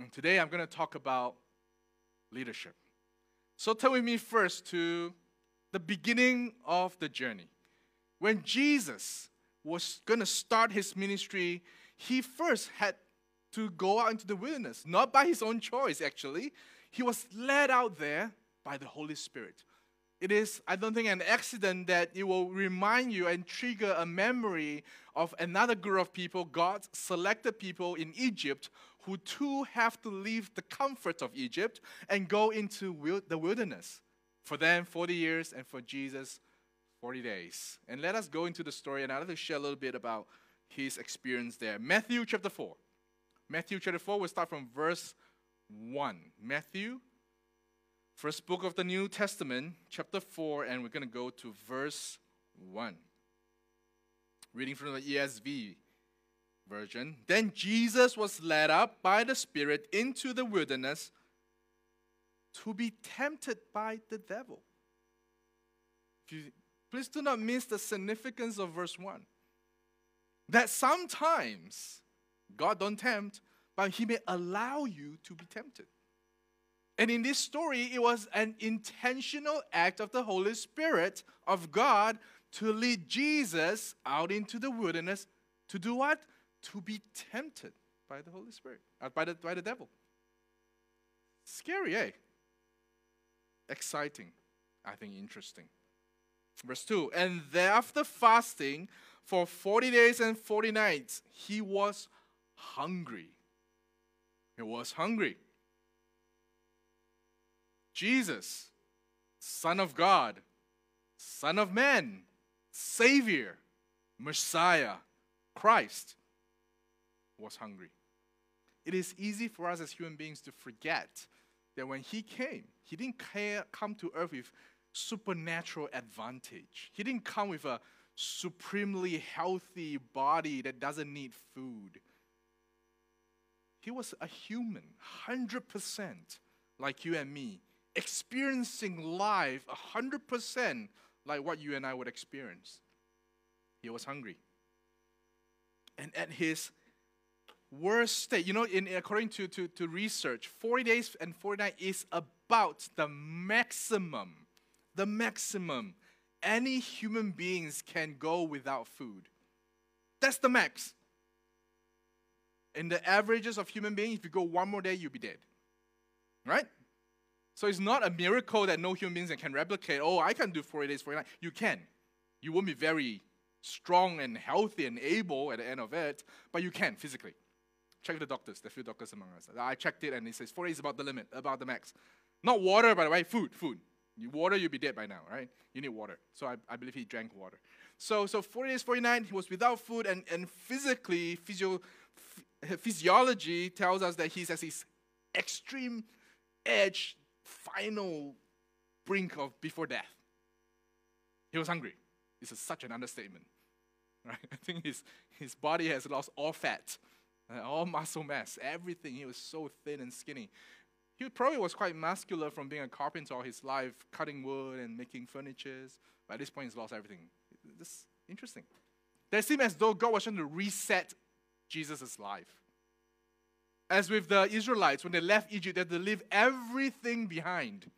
And today I'm going to talk about leadership. So turn with me first to the beginning of the journey. When Jesus was going to start his ministry, he first had to go out into the wilderness, not by his own choice, actually. He was led out there by the Holy Spirit. It is, I don't think, an accident that it will remind you and trigger a memory of another group of people, God's selected people in Egypt, who too have to leave the comfort of Egypt and go into the wilderness. For them, 40 years, and for Jesus, 40 days. And let us go into the story, and I'd like to share a little bit about his experience there. Matthew chapter 4. Matthew chapter 4, we'll start from verse 1. Matthew, first book of the New Testament, chapter 4, and we're going to go to verse 1. Reading from the ESV version. Then Jesus was led up by the Spirit into the wilderness to be tempted by the devil. You, please do not miss the significance of verse 1. That sometimes God don't tempt, but he may allow you to be tempted. And in this story, it was an intentional act of the Holy Spirit of God to lead Jesus out into the wilderness to do what? To be tempted by the Holy Spirit, uh, by, the, by the devil. Scary, eh? Exciting. I think interesting. Verse 2 And after fasting for 40 days and 40 nights, he was hungry. He was hungry. Jesus, Son of God, Son of Man, Savior, Messiah, Christ, was hungry. It is easy for us as human beings to forget that when He came, He didn't come to earth with supernatural advantage. He didn't come with a supremely healthy body that doesn't need food. He was a human, 100% like you and me, experiencing life 100% like what you and I would experience. He was hungry. And at his worst state, you know, in, according to, to, to research, 40 days and 40 nights is about the maximum, the maximum any human beings can go without food. That's the max in the averages of human beings, if you go one more day, you'll be dead. Right? So it's not a miracle that no human beings can replicate. Oh, I can do 40 days, 40 nights. You can. You won't be very strong and healthy and able at the end of it, but you can physically. Check the doctors, the few doctors among us. I checked it and it says 40 is about the limit, about the max. Not water, by the way, food, food. Water, you'll be dead by now, right? You need water. So I, I believe he drank water. So, so 40 days, 49, he was without food and, and physically, physio, physiology tells us that he's at his extreme edge, final brink of before death. He was hungry. This is such an understatement. Right? I think his, his body has lost all fat, uh, all muscle mass, everything. He was so thin and skinny. He probably was quite muscular from being a carpenter all his life, cutting wood and making furniture. But at this point, he's lost everything. This is interesting. It seemed as though God was trying to reset Jesus' life. As with the Israelites, when they left Egypt, they had to leave everything behind.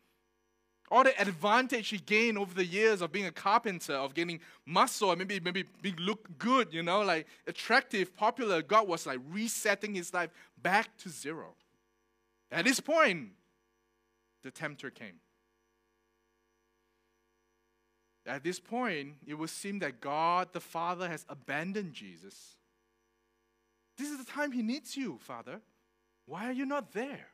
All the advantage he gained over the years of being a carpenter, of gaining muscle, maybe maybe being look good, you know, like attractive, popular, God was like resetting his life back to zero. At this point, the tempter came. At this point, it would seem that God the Father has abandoned Jesus this is the time he needs you, Father. Why are you not there?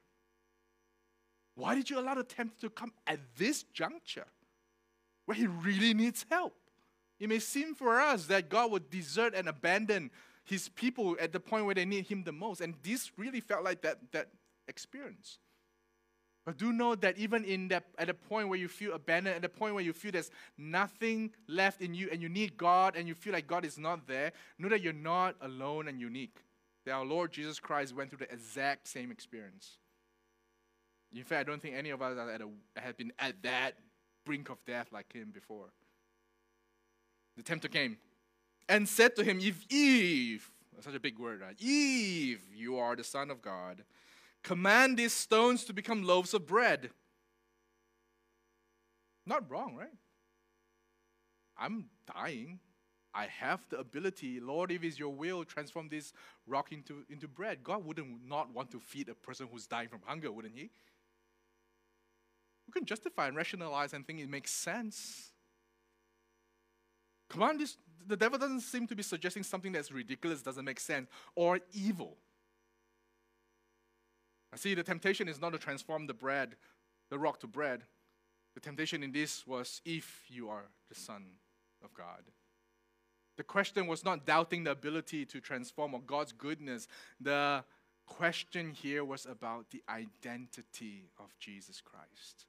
Why did you allow the tempter to come at this juncture where he really needs help? It may seem for us that God would desert and abandon his people at the point where they need him the most. And this really felt like that, that experience. But do know that even in that at the point where you feel abandoned, at the point where you feel there's nothing left in you and you need God and you feel like God is not there, know that you're not alone and unique that our Lord Jesus Christ went through the exact same experience. In fact, I don't think any of us have been at that brink of death like him before. The tempter came and said to him, If Eve, such a big word, right? Eve, you are the Son of God, Command these stones to become loaves of bread. Not wrong, right? I'm dying. I have the ability, Lord, if it's your will, transform this rock into, into bread. God wouldn't not want to feed a person who's dying from hunger, wouldn't he? We can justify and rationalize and think it makes sense. Come on, this, the devil doesn't seem to be suggesting something that's ridiculous, doesn't make sense, or evil. I see the temptation is not to transform the bread, the rock to bread. The temptation in this was if you are the Son of God. The question was not doubting the ability to transform or God's goodness. The question here was about the identity of Jesus Christ.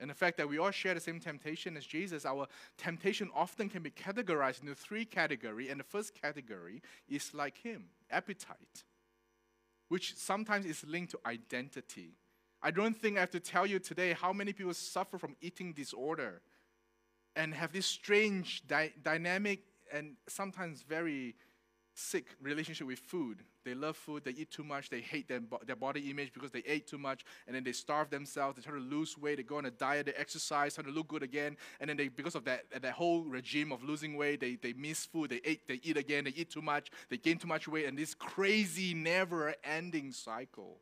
And the fact that we all share the same temptation as Jesus, our temptation often can be categorized into three categories. And the first category is like him appetite, which sometimes is linked to identity. I don't think I have to tell you today how many people suffer from eating disorder and have this strange dy- dynamic and sometimes very sick relationship with food. They love food, they eat too much, they hate their, their body image because they ate too much, and then they starve themselves, they try to lose weight, they go on a diet, they exercise, try to look good again, and then they, because of that, that whole regime of losing weight, they, they miss food, they eat, they eat again, they eat too much, they gain too much weight, and this crazy, never ending cycle.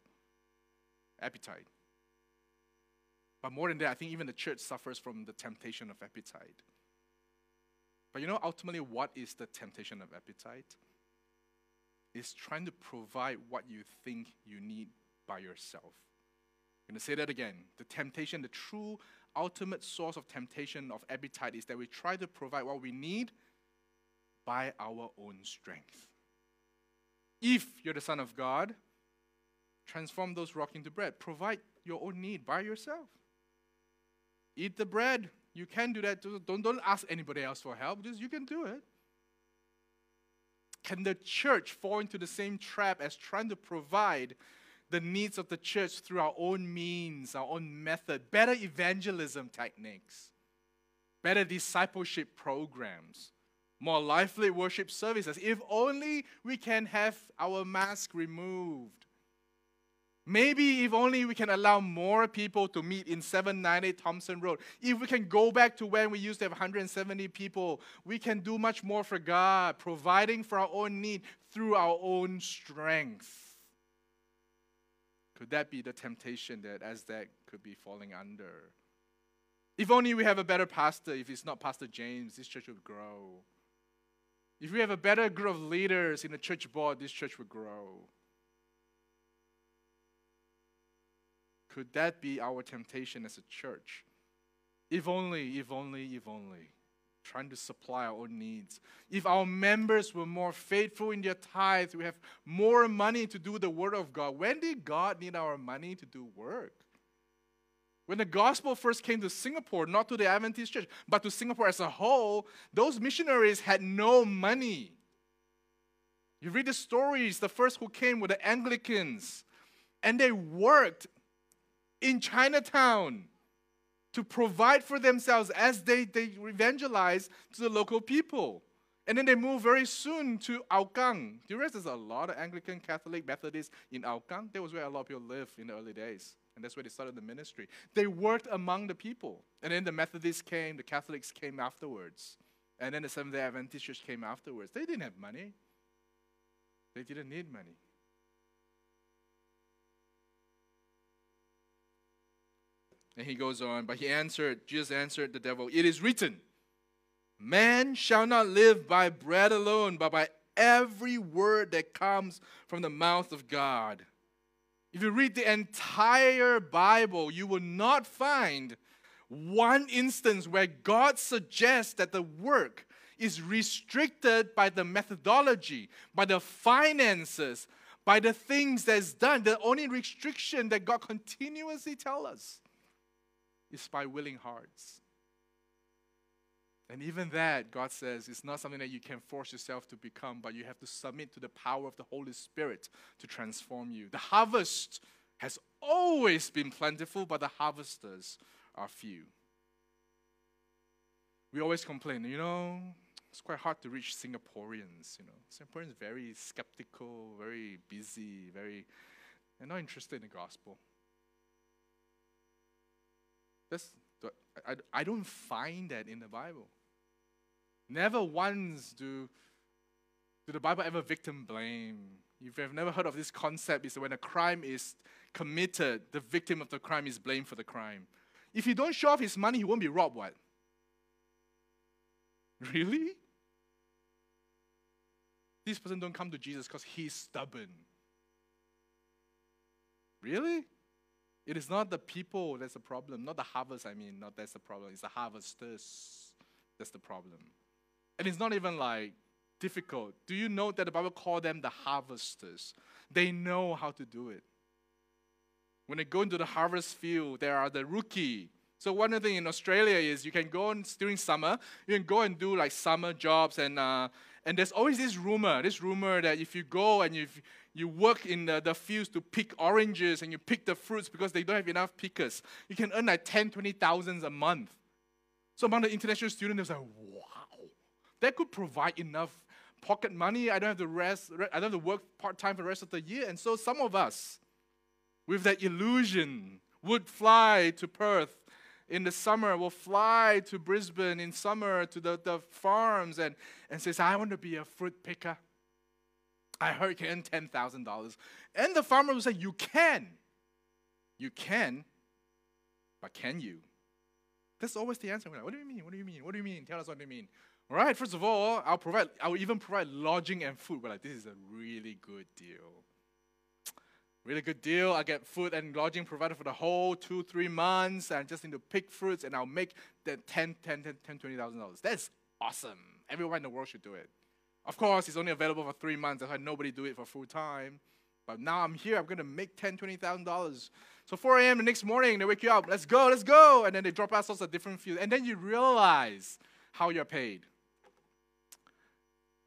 Appetite. But more than that, I think even the church suffers from the temptation of appetite. But you know, ultimately, what is the temptation of appetite? It's trying to provide what you think you need by yourself. I'm going to say that again. The temptation, the true ultimate source of temptation of appetite is that we try to provide what we need by our own strength. If you're the Son of God, transform those rocks into bread. Provide your own need by yourself. Eat the bread. You can do that. Don't, don't ask anybody else for help. Just you can do it. Can the church fall into the same trap as trying to provide the needs of the church through our own means, our own method, better evangelism techniques, better discipleship programs, more lively worship services? If only we can have our mask removed Maybe if only we can allow more people to meet in 790 Thompson Road. If we can go back to when we used to have 170 people, we can do much more for God, providing for our own need through our own strength. Could that be the temptation that as that could be falling under? If only we have a better pastor, if it's not Pastor James, this church would grow. If we have a better group of leaders in the church board, this church would grow. Could that be our temptation as a church? If only, if only, if only. Trying to supply our own needs. If our members were more faithful in their tithes, we have more money to do the work of God. When did God need our money to do work? When the gospel first came to Singapore, not to the Adventist church, but to Singapore as a whole, those missionaries had no money. You read the stories, the first who came were the Anglicans, and they worked in Chinatown to provide for themselves as they, they evangelize to the local people. And then they move very soon to Hougang. Do you realize there's a lot of Anglican, Catholic, Methodists in Hougang? That was where a lot of people lived in the early days. And that's where they started the ministry. They worked among the people. And then the Methodists came, the Catholics came afterwards. And then the Seventh day Adventist Church came afterwards. They didn't have money, they didn't need money. And he goes on, but he answered, Jesus answered the devil, It is written, Man shall not live by bread alone, but by every word that comes from the mouth of God. If you read the entire Bible, you will not find one instance where God suggests that the work is restricted by the methodology, by the finances, by the things that's done. The only restriction that God continuously tells us is by willing hearts. And even that, God says, is not something that you can force yourself to become, but you have to submit to the power of the Holy Spirit to transform you. The harvest has always been plentiful, but the harvesters are few. We always complain, you know, it's quite hard to reach Singaporeans, you know. Singaporeans very skeptical, very busy, very they're not interested in the gospel. That's, I, I don't find that in the Bible. Never once do, do the Bible ever victim blame. If you've never heard of this concept, is when a crime is committed, the victim of the crime is blamed for the crime. If you don't show off his money, he won't be robbed, what? Really? This person don't come to Jesus because he's stubborn. Really? It is not the people that's the problem, not the harvest, I mean, not that's the problem. It's the harvesters that's the problem. And it's not even like difficult. Do you know that the Bible called them the harvesters? They know how to do it. When they go into the harvest field, there are the rookie. So one of the thing in Australia is you can go on during summer, you can go and do like summer jobs and uh, and there's always this rumor, this rumor that if you go and you you work in the, the fields to pick oranges and you pick the fruits because they don't have enough pickers, you can earn like 10, 20 thousands a month. So among the international students, they're like, wow, that could provide enough pocket money. I don't have to rest, I don't have to work part-time for the rest of the year. And so some of us, with that illusion, would fly to Perth in the summer will fly to Brisbane in summer to the, the farms and, and says, I want to be a fruit picker. I heard you can earn $10,000. And the farmer will say, You can. You can, but can you? That's always the answer. We're Like, what do you mean? What do you mean? What do you mean? Tell us what you mean. All right, first of all, I'll provide, I'll even provide lodging and food. But like, this is a really good deal. Really good deal. I get food and lodging provided for the whole two, three months. I just need to pick fruits and I'll make the 10, 10, 10, 10 $20,000. That's awesome. Everyone in the world should do it. Of course, it's only available for three months. That's had nobody do it for full time. But now I'm here. I'm going to make $10, $20,000. So 4 a.m. the next morning, they wake you up. Let's go, let's go. And then they drop out sorts of different fields. And then you realize how you're paid.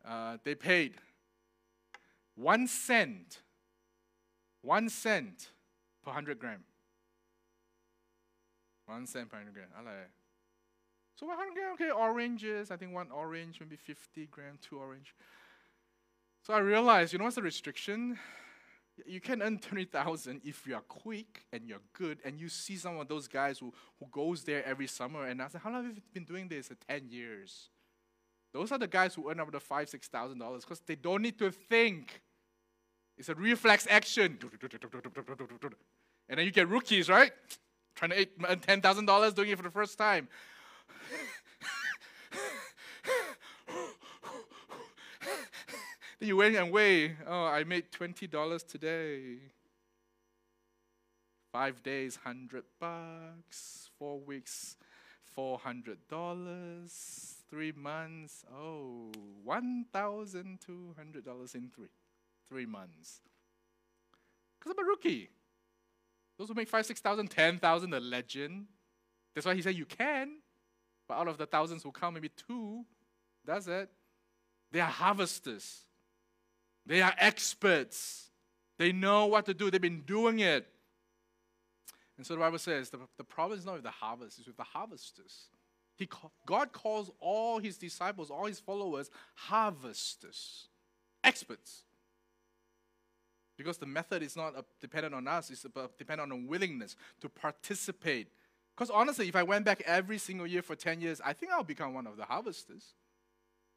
Uh, they paid one cent one cent per 100 gram. One cent per 100 gram. I like So 100 gram, okay, oranges. I think one orange, maybe 50 gram, two orange. So I realized, you know what's the restriction? You can earn 20,000 if you are quick and you're good and you see some of those guys who, who goes there every summer and I said, how long have you been doing this? 10 years. Those are the guys who earn up to five, six thousand dollars because they don't need to think. It's a reflex action. And then you get rookies, right? Trying to earn $10,000 doing it for the first time. you wait and wait. Oh, I made $20 today. Five days, 100 bucks. Four weeks, $400. Three months, oh, $1,200 in three three months. Because I'm a rookie. Those who make five, six thousand, ten thousand, a legend. That's why he said you can. But out of the thousands who come, maybe two does it. They are harvesters. They are experts. They know what to do. They've been doing it. And so the Bible says the, the problem is not with the harvest, it's with the harvesters. He, God calls all his disciples, all his followers, harvesters, experts. Because the method is not uh, dependent on us, it's dependent on a willingness to participate. Because honestly, if I went back every single year for 10 years, I think I'll become one of the harvesters.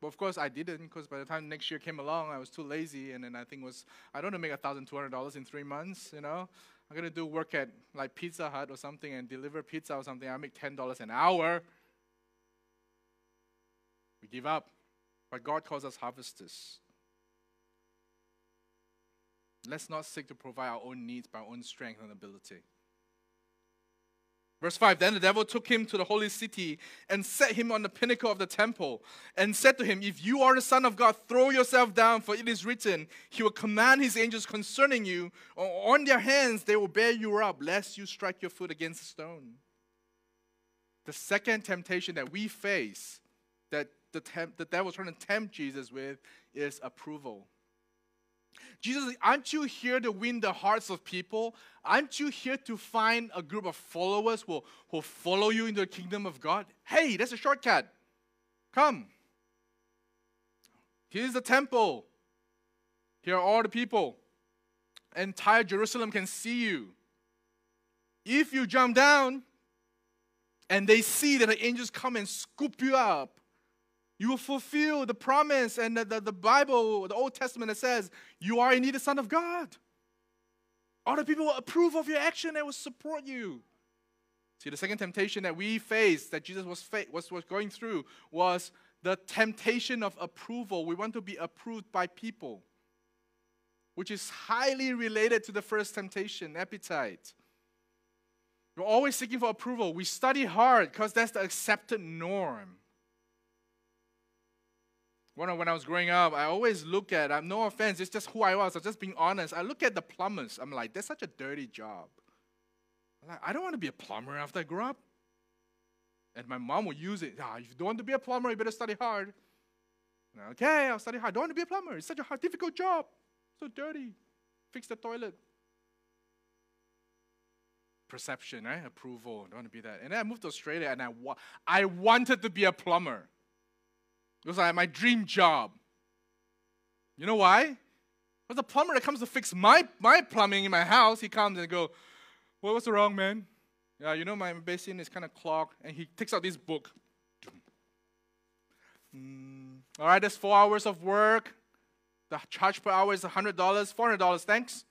But of course, I didn't because by the time next year came along, I was too lazy. And then I think was, I don't want to make $1,200 in three months, you know. I'm to do work at like Pizza Hut or something and deliver pizza or something. I make $10 an hour. We give up. But God calls us harvesters. Let's not seek to provide our own needs by our own strength and ability. Verse 5 Then the devil took him to the holy city and set him on the pinnacle of the temple and said to him, If you are the Son of God, throw yourself down, for it is written, He will command His angels concerning you. On their hands they will bear you up, lest you strike your foot against a stone. The second temptation that we face, that the, temp- the devil is trying to tempt Jesus with, is approval. Jesus, aren't you here to win the hearts of people? Aren't you here to find a group of followers who will follow you into the kingdom of God? Hey, that's a shortcut. Come. Here's the temple. Here are all the people. Entire Jerusalem can see you. If you jump down and they see that the angels come and scoop you up, you will fulfill the promise and the, the, the Bible, the Old Testament that says you are indeed the Son of God. Other people will approve of your action and will support you. See, the second temptation that we faced, that Jesus was, fa- was, was going through, was the temptation of approval. We want to be approved by people, which is highly related to the first temptation, appetite. We're always seeking for approval. We study hard because that's the accepted norm. When I, when I was growing up, I always look at, I'm no offense, it's just who I was, I'm just being honest. I look at the plumbers, I'm like, that's such a dirty job. I'm like, I don't want to be a plumber after I grow up. And my mom would use it. Ah, if you don't want to be a plumber, you better study hard. okay, I'll study hard. I don't want to be a plumber. It's such a hard, difficult job. So dirty. Fix the toilet. Perception, right? Approval. I don't want to be that. And then I moved to Australia and I, wa- I wanted to be a plumber. It was like my dream job. You know why? Because the plumber that comes to fix my, my plumbing in my house, he comes and go, well, what's wrong, man? Yeah, you know my basin is kind of clogged. And he takes out this book. Mm, all right, that's four hours of work. The charge per hour is $100, $400, thanks.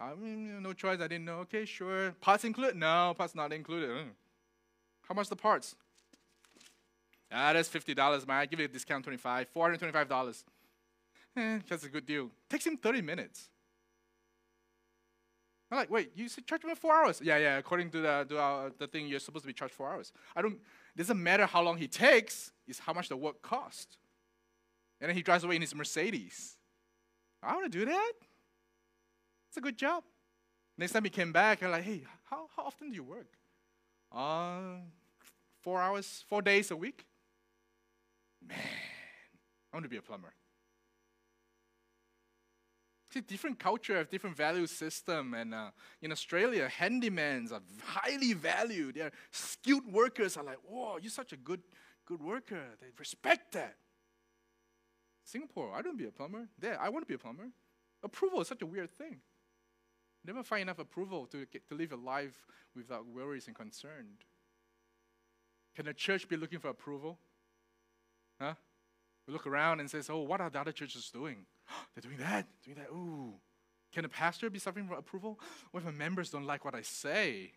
I mean, no choice, I didn't know. Okay, sure. Parts included? No, parts not included. Mm. How much the parts? Ah, that's fifty dollars, man. I give you a discount, twenty-five, four hundred twenty-five dollars. Eh, that's a good deal. Takes him thirty minutes. I'm like, wait, you said charge me four hours? Yeah, yeah. According to the to our, the thing, you're supposed to be charged four hours. I don't. It doesn't matter how long he takes. It's how much the work costs. And then he drives away in his Mercedes. I want to do that. It's a good job. Next time he came back, I'm like, hey, how, how often do you work? Uh, four hours, four days a week. Man, I want to be a plumber. See, different culture have different value system, and uh, in Australia, handymans are highly valued. They're skilled workers are like, "Whoa, you're such a good, good worker." They respect that. Singapore, I don't be a plumber. There, I want to be a plumber. Approval is such a weird thing. Never find enough approval to get, to live a life without worries and concern. Can the church be looking for approval? Huh? We look around and says, "Oh, what are the other churches doing? They're doing that, doing that. Ooh, can a pastor be suffering from approval? What if my members don't like what I say?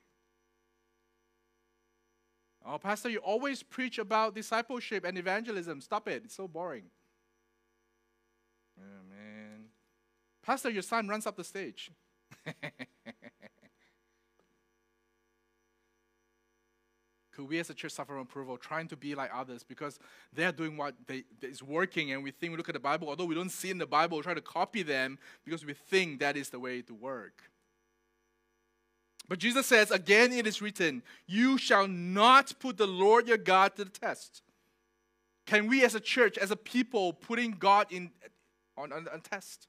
Oh, pastor, you always preach about discipleship and evangelism. Stop it. It's so boring. Oh, man. Pastor, your son runs up the stage. We as a church suffer from approval, trying to be like others because they're doing what they, is working, and we think we look at the Bible, although we don't see in the Bible, we try to copy them because we think that is the way to work. But Jesus says, again, it is written, You shall not put the Lord your God to the test. Can we as a church, as a people, putting God in, on, on, on test?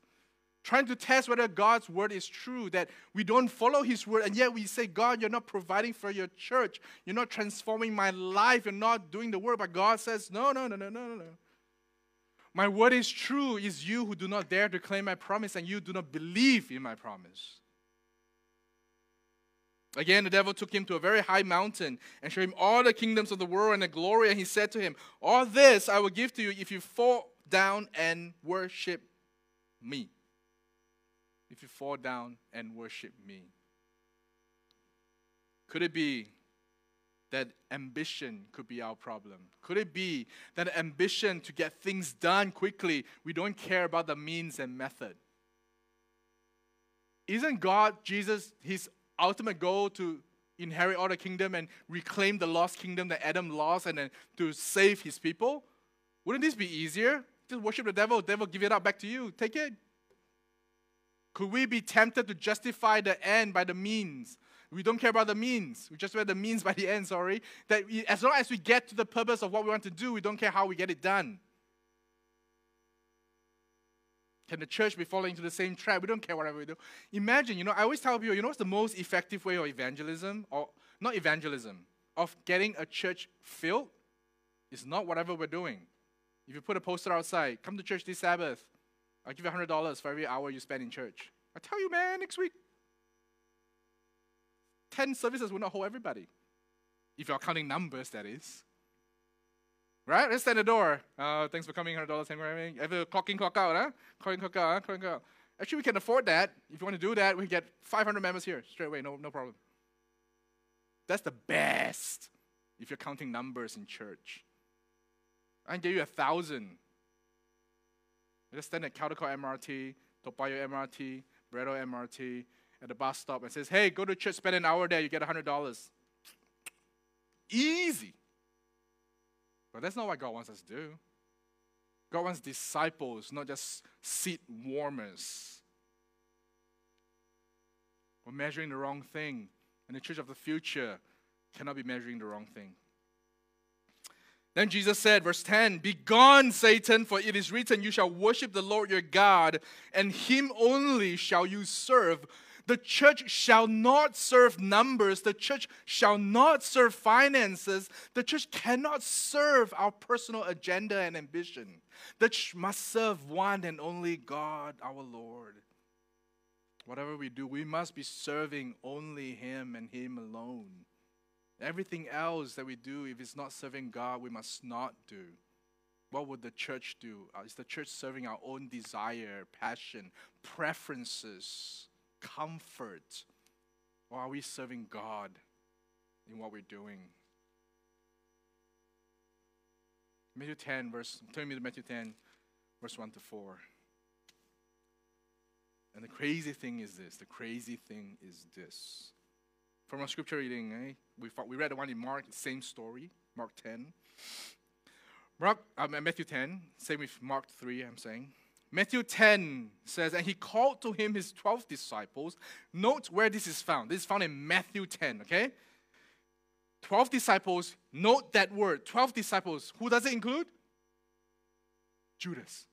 Trying to test whether God's word is true, that we don't follow his word, and yet we say, God, you're not providing for your church. You're not transforming my life. You're not doing the work. But God says, No, no, no, no, no, no. no. My word is true. Is you who do not dare to claim my promise, and you do not believe in my promise. Again, the devil took him to a very high mountain and showed him all the kingdoms of the world and the glory. And he said to him, All this I will give to you if you fall down and worship me if you fall down and worship me? Could it be that ambition could be our problem? Could it be that ambition to get things done quickly, we don't care about the means and method? Isn't God, Jesus, his ultimate goal to inherit all the kingdom and reclaim the lost kingdom that Adam lost and then to save his people? Wouldn't this be easier? Just worship the devil, devil give it up back to you. Take it. Could we be tempted to justify the end by the means? We don't care about the means. We just wear the means by the end, sorry. That we, as long as we get to the purpose of what we want to do, we don't care how we get it done. Can the church be falling into the same trap? We don't care whatever we do. Imagine, you know, I always tell people, you know what's the most effective way of evangelism? Or not evangelism, of getting a church filled? It's not whatever we're doing. If you put a poster outside, come to church this Sabbath, I'll give you $100 for every hour you spend in church. I tell you, man, next week, 10 services will not hold everybody. If you're counting numbers, that is. Right? Let's stand the door. Uh, thanks for coming, $100. Thanks for coming. Ever clock in, clock out, huh? Clock in, clock out, huh? clock in, clock out. Actually, we can afford that. If you want to do that, we can get 500 members here straight away, no, no problem. That's the best if you're counting numbers in church. I can give you a thousand. Just stand at Caldecott MRT, Toa Payoh MRT, Braddell MRT, at the bus stop and says, hey, go to church, spend an hour there, you get $100. Easy. But that's not what God wants us to do. God wants disciples, not just seat warmers. We're measuring the wrong thing. And the church of the future cannot be measuring the wrong thing. Then Jesus said, verse 10 Begone, Satan, for it is written, You shall worship the Lord your God, and him only shall you serve. The church shall not serve numbers. The church shall not serve finances. The church cannot serve our personal agenda and ambition. The church must serve one and only God, our Lord. Whatever we do, we must be serving only Him and Him alone. Everything else that we do, if it's not serving God, we must not do. What would the church do? Uh, is the church serving our own desire, passion, preferences, comfort? Or are we serving God in what we're doing? Matthew 10, verse, turn me to Matthew 10, verse 1 to 4. And the crazy thing is this the crazy thing is this. From our scripture reading, eh? we, we read the one in Mark, same story, Mark 10. Mark, uh, Matthew 10, same with Mark 3, I'm saying. Matthew 10 says, And he called to him his 12 disciples. Note where this is found. This is found in Matthew 10, okay? 12 disciples, note that word. 12 disciples. Who does it include? Judas.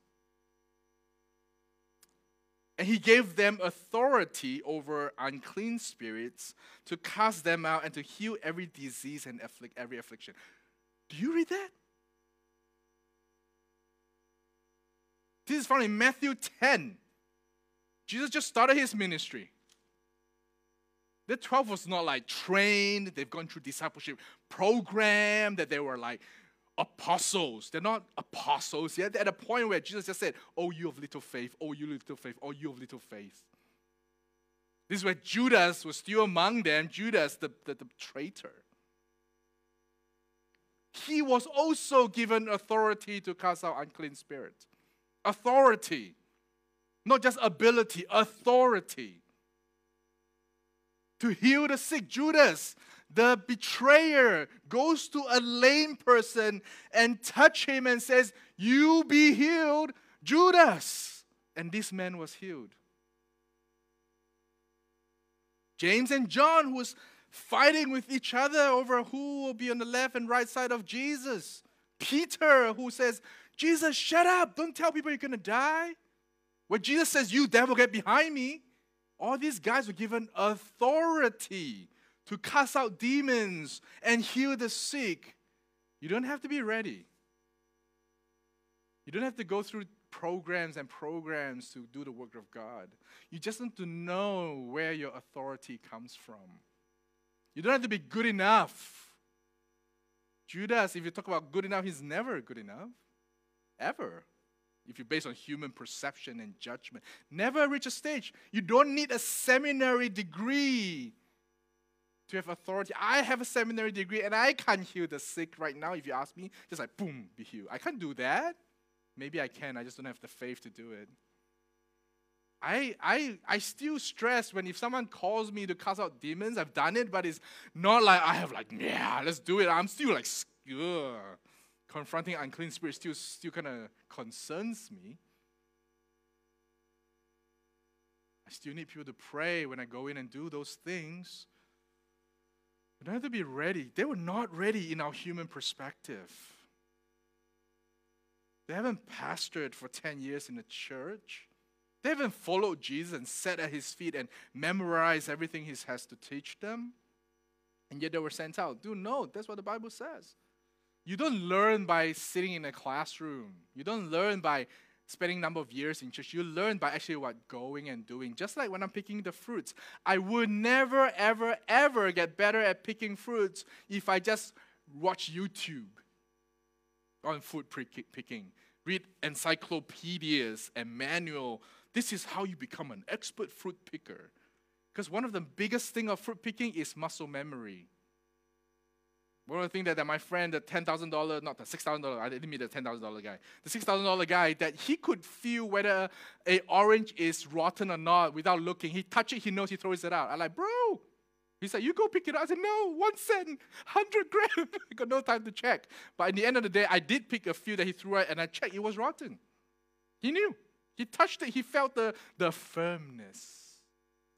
And he gave them authority over unclean spirits to cast them out and to heal every disease and afflict every affliction. Do you read that? This is found in Matthew 10. Jesus just started his ministry. The 12 was not like trained, they've gone through discipleship program, that they were like apostles. They're not apostles yet. They're at a point where Jesus just said, Oh, you of little faith, oh, you little faith, oh, you of little faith. This is where Judas was still among them, Judas, the, the, the traitor. He was also given authority to cast out unclean spirits. Authority. Not just ability, authority. To heal the sick. Judas the betrayer goes to a lame person and touch him and says, "You be healed, Judas." And this man was healed. James and John who was fighting with each other over who will be on the left and right side of Jesus. Peter who says, "Jesus, shut up. Don't tell people you're going to die." When Jesus says, "You devil, get behind me." All these guys were given authority to cast out demons and heal the sick. You don't have to be ready. You don't have to go through programs and programs to do the work of God. You just need to know where your authority comes from. You don't have to be good enough. Judas, if you talk about good enough, he's never good enough. Ever. If you're based on human perception and judgment, never reach a stage. You don't need a seminary degree to have authority. I have a seminary degree and I can't heal the sick right now. If you ask me, just like boom, be healed. I can't do that. Maybe I can. I just don't have the faith to do it. I, I, I still stress when if someone calls me to cast out demons, I've done it, but it's not like I have like, yeah, let's do it. I'm still like, ugh. confronting unclean spirits still, still kind of concerns me. I still need people to pray when I go in and do those things. We don't have to be ready. They were not ready in our human perspective. They haven't pastored for 10 years in the church. They haven't followed Jesus and sat at his feet and memorized everything he has to teach them. And yet they were sent out. Do know that's what the Bible says. You don't learn by sitting in a classroom. You don't learn by spending number of years in church. You learn by actually what going and doing. Just like when I'm picking the fruits, I would never, ever, ever get better at picking fruits if I just watch YouTube on food picking, read encyclopedias and manual. This is how you become an expert fruit picker. Because one of the biggest thing of fruit picking is muscle memory. One of the things that, that my friend, the $10,000, not the $6,000, I didn't mean the $10,000 guy, the $6,000 guy, that he could feel whether a orange is rotten or not without looking. He touch it, he knows, he throws it out. I'm like, bro. He said, you go pick it up. I said, no, one cent, 100 grams. I got no time to check. But in the end of the day, I did pick a few that he threw out and I checked. It was rotten. He knew. He touched it. He felt the, the firmness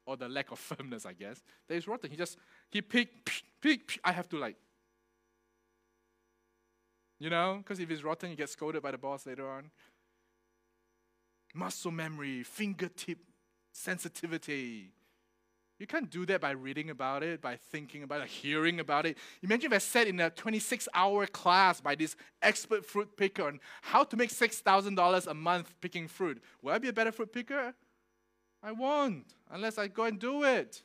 or the lack of firmness, I guess, that is rotten. He just, he picked, pick, I have to like you know, because if it's rotten, you get scolded by the boss later on. Muscle memory, fingertip sensitivity. You can't do that by reading about it, by thinking about it, hearing about it. Imagine if I sat in a 26 hour class by this expert fruit picker on how to make $6,000 a month picking fruit. Will I be a better fruit picker? I won't, unless I go and do it.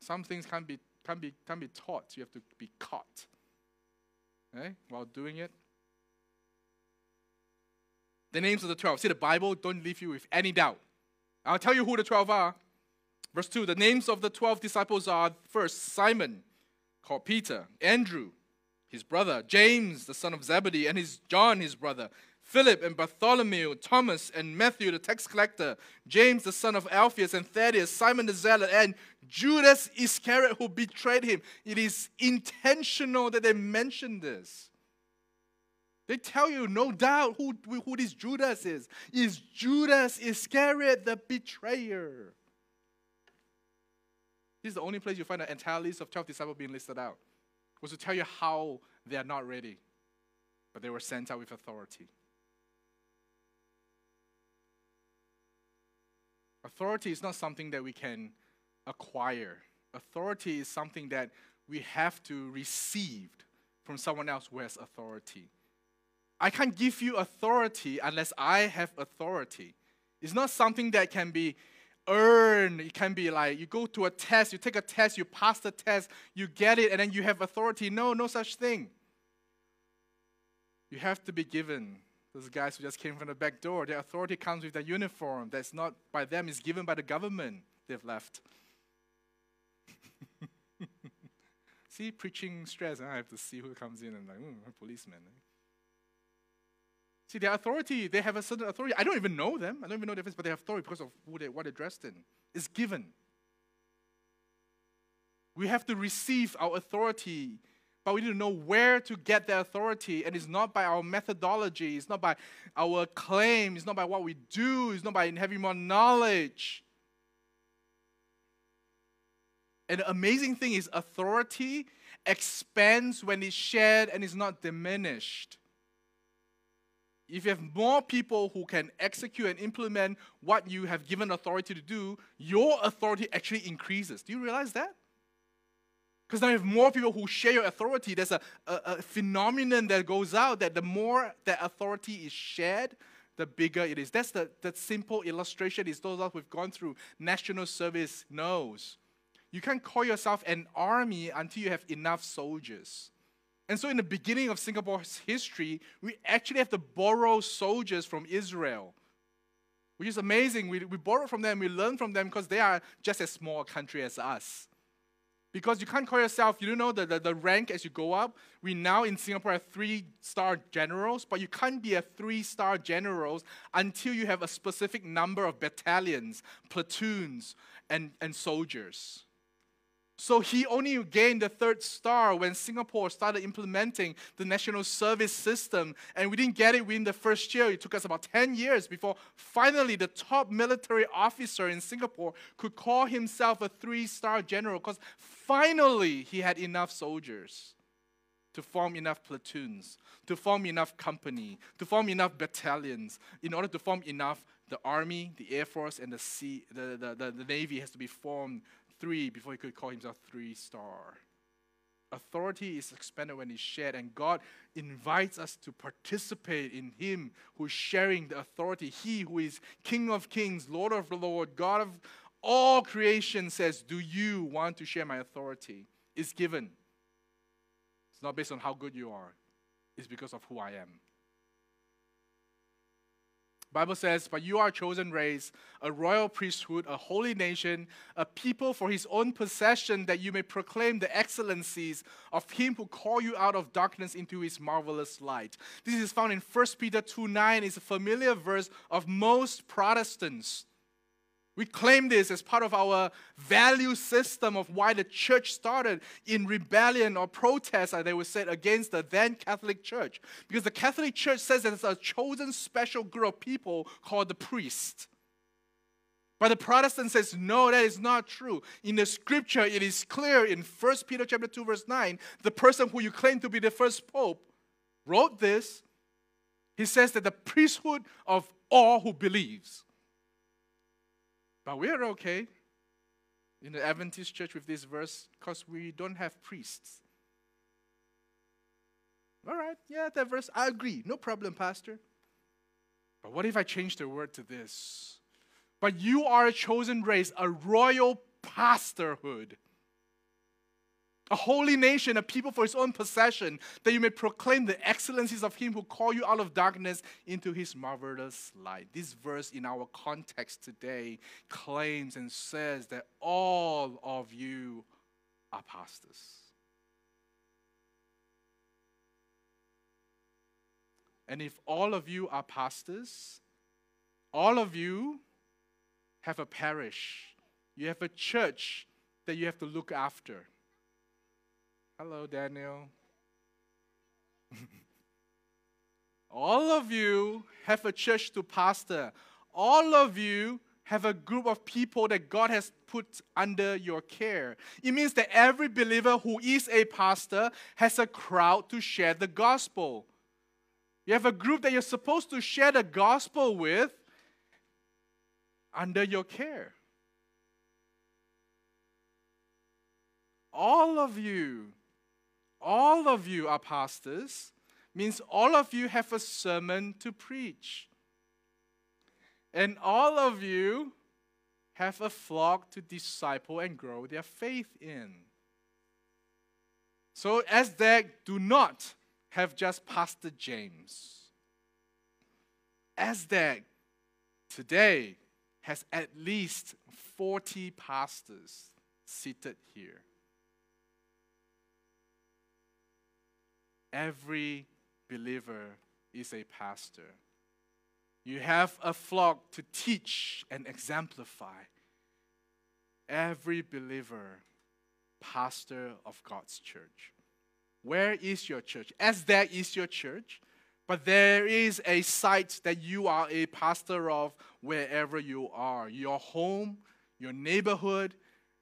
Some things can't be, can't be, can't be taught, you have to be caught okay, while doing it. The names of the 12. See, the Bible don't leave you with any doubt. I'll tell you who the 12 are. Verse 2 The names of the 12 disciples are first Simon, called Peter, Andrew, his brother, James, the son of Zebedee, and his John, his brother, Philip and Bartholomew, Thomas and Matthew, the tax collector, James, the son of Alphaeus, and Thaddeus, Simon the Zealot, and Judas Iscariot, who betrayed him. It is intentional that they mention this. They tell you, no doubt, who, who this Judas is. Is Judas Iscariot the betrayer? This is the only place you find an entire list of 12 disciples being listed out. It Was to tell you how they are not ready, but they were sent out with authority. Authority is not something that we can acquire. Authority is something that we have to receive from someone else who has authority. I can't give you authority unless I have authority. It's not something that can be earned. It can be like you go to a test, you take a test, you pass the test, you get it, and then you have authority. No, no such thing. You have to be given those guys who just came from the back door, their authority comes with their uniform. That's not by them, it's given by the government they've left. see, preaching stress. and I have to see who comes in and like, mm, a policeman. See, their authority, they have a certain authority. I don't even know them. I don't even know their face, but they have authority because of who they, what they're dressed in. It's given. We have to receive our authority but we need to know where to get the authority. And it's not by our methodology, it's not by our claim, it's not by what we do, it's not by having more knowledge. And the amazing thing is, authority expands when it's shared and is not diminished. If you have more people who can execute and implement what you have given authority to do, your authority actually increases. Do you realize that? Because now you have more people who share your authority. There's a, a, a, phenomenon that goes out that the more that authority is shared, the bigger it is. That's the, the simple illustration is those of us who've gone through national service knows. You can't call yourself an army until you have enough soldiers. And so in the beginning of Singapore's history, we actually have to borrow soldiers from Israel. Which is amazing. We, we borrow from them, we learn from them because they are just as small a country as us. Because you can't call yourself, you don't know the, the, the rank as you go up. We now in Singapore have three star generals, but you can't be a three star generals until you have a specific number of battalions, platoons, and, and soldiers. So he only gained the third star when Singapore started implementing the national service system. And we didn't get it within the first year. It took us about 10 years before finally the top military officer in Singapore could call himself a three star general because finally he had enough soldiers to form enough platoons, to form enough company, to form enough battalions, in order to form enough the army, the air force, and the sea, the, the, the, the navy has to be formed three before he could call himself three star. Authority is expanded when it's shared, and God invites us to participate in Him who is sharing the authority. He who is King of kings, Lord of the Lord, God of all creation says, Do you want to share my authority? It's given. It's not based on how good you are, it's because of who I am. Bible says, But you are a chosen race, a royal priesthood, a holy nation, a people for his own possession, that you may proclaim the excellencies of him who called you out of darkness into his marvelous light. This is found in 1 Peter 2 9. It's a familiar verse of most Protestants. We claim this as part of our value system of why the church started in rebellion or protest, as they would say, against the then Catholic Church. Because the Catholic Church says that it's a chosen special group of people called the priest. But the Protestant says, no, that is not true. In the scripture, it is clear in 1 Peter chapter 2, verse 9, the person who you claim to be the first pope wrote this. He says that the priesthood of all who believes. But we're okay in the Adventist church with this verse because we don't have priests. All right, yeah, that verse, I agree. No problem, Pastor. But what if I change the word to this? But you are a chosen race, a royal pastorhood a holy nation, a people for his own possession, that you may proclaim the excellencies of him who called you out of darkness into his marvelous light. This verse in our context today claims and says that all of you are pastors. And if all of you are pastors, all of you have a parish, you have a church that you have to look after. Hello, Daniel. All of you have a church to pastor. All of you have a group of people that God has put under your care. It means that every believer who is a pastor has a crowd to share the gospel. You have a group that you're supposed to share the gospel with under your care. All of you all of you are pastors means all of you have a sermon to preach. And all of you have a flock to disciple and grow their faith in. So, as that, do not have just Pastor James. As that, today has at least 40 pastors seated here. Every believer is a pastor. You have a flock to teach and exemplify. Every believer, pastor of God's church. Where is your church? As there is your church, but there is a site that you are a pastor of wherever you are your home, your neighborhood,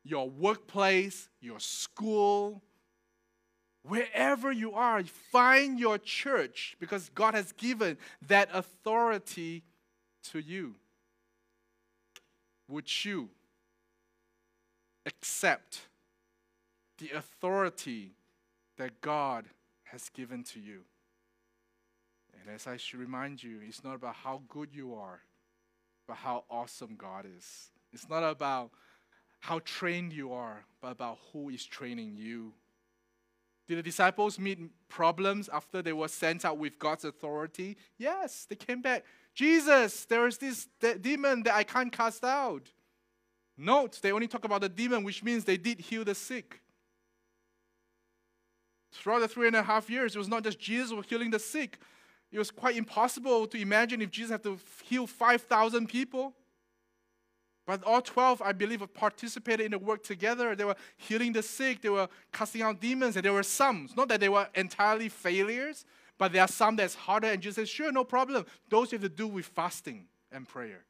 your workplace, your school, Wherever you are, find your church because God has given that authority to you. Would you accept the authority that God has given to you? And as I should remind you, it's not about how good you are, but how awesome God is. It's not about how trained you are, but about who is training you. Did the disciples meet problems after they were sent out with God's authority? Yes, they came back. Jesus, there is this demon that I can't cast out. Note, they only talk about the demon, which means they did heal the sick. Throughout the three and a half years, it was not just Jesus was healing the sick. It was quite impossible to imagine if Jesus had to heal 5,000 people. But all 12, I believe, participated in the work together. They were healing the sick, they were casting out demons, and there were some. Not that they were entirely failures, but there are some that's harder. And Jesus says, sure, no problem. Those you have to do with fasting and prayer.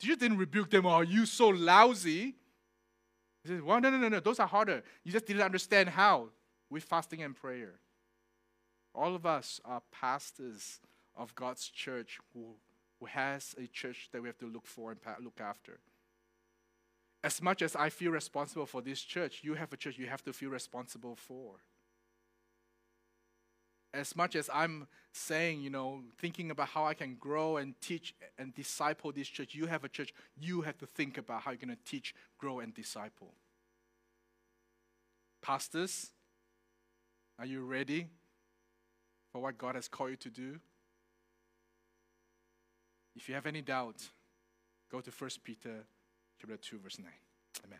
You didn't rebuke them, are you so lousy? He says, well, no, no, no, no, those are harder. You just didn't understand how with fasting and prayer. All of us are pastors of God's church who who has a church that we have to look for and look after. As much as I feel responsible for this church, you have a church you have to feel responsible for. As much as I'm saying, you know, thinking about how I can grow and teach and disciple this church, you have a church, you have to think about how you're going to teach, grow, and disciple. Pastors, are you ready for what God has called you to do? If you have any doubt, go to 1 Peter chapter 2, verse 9. Amen.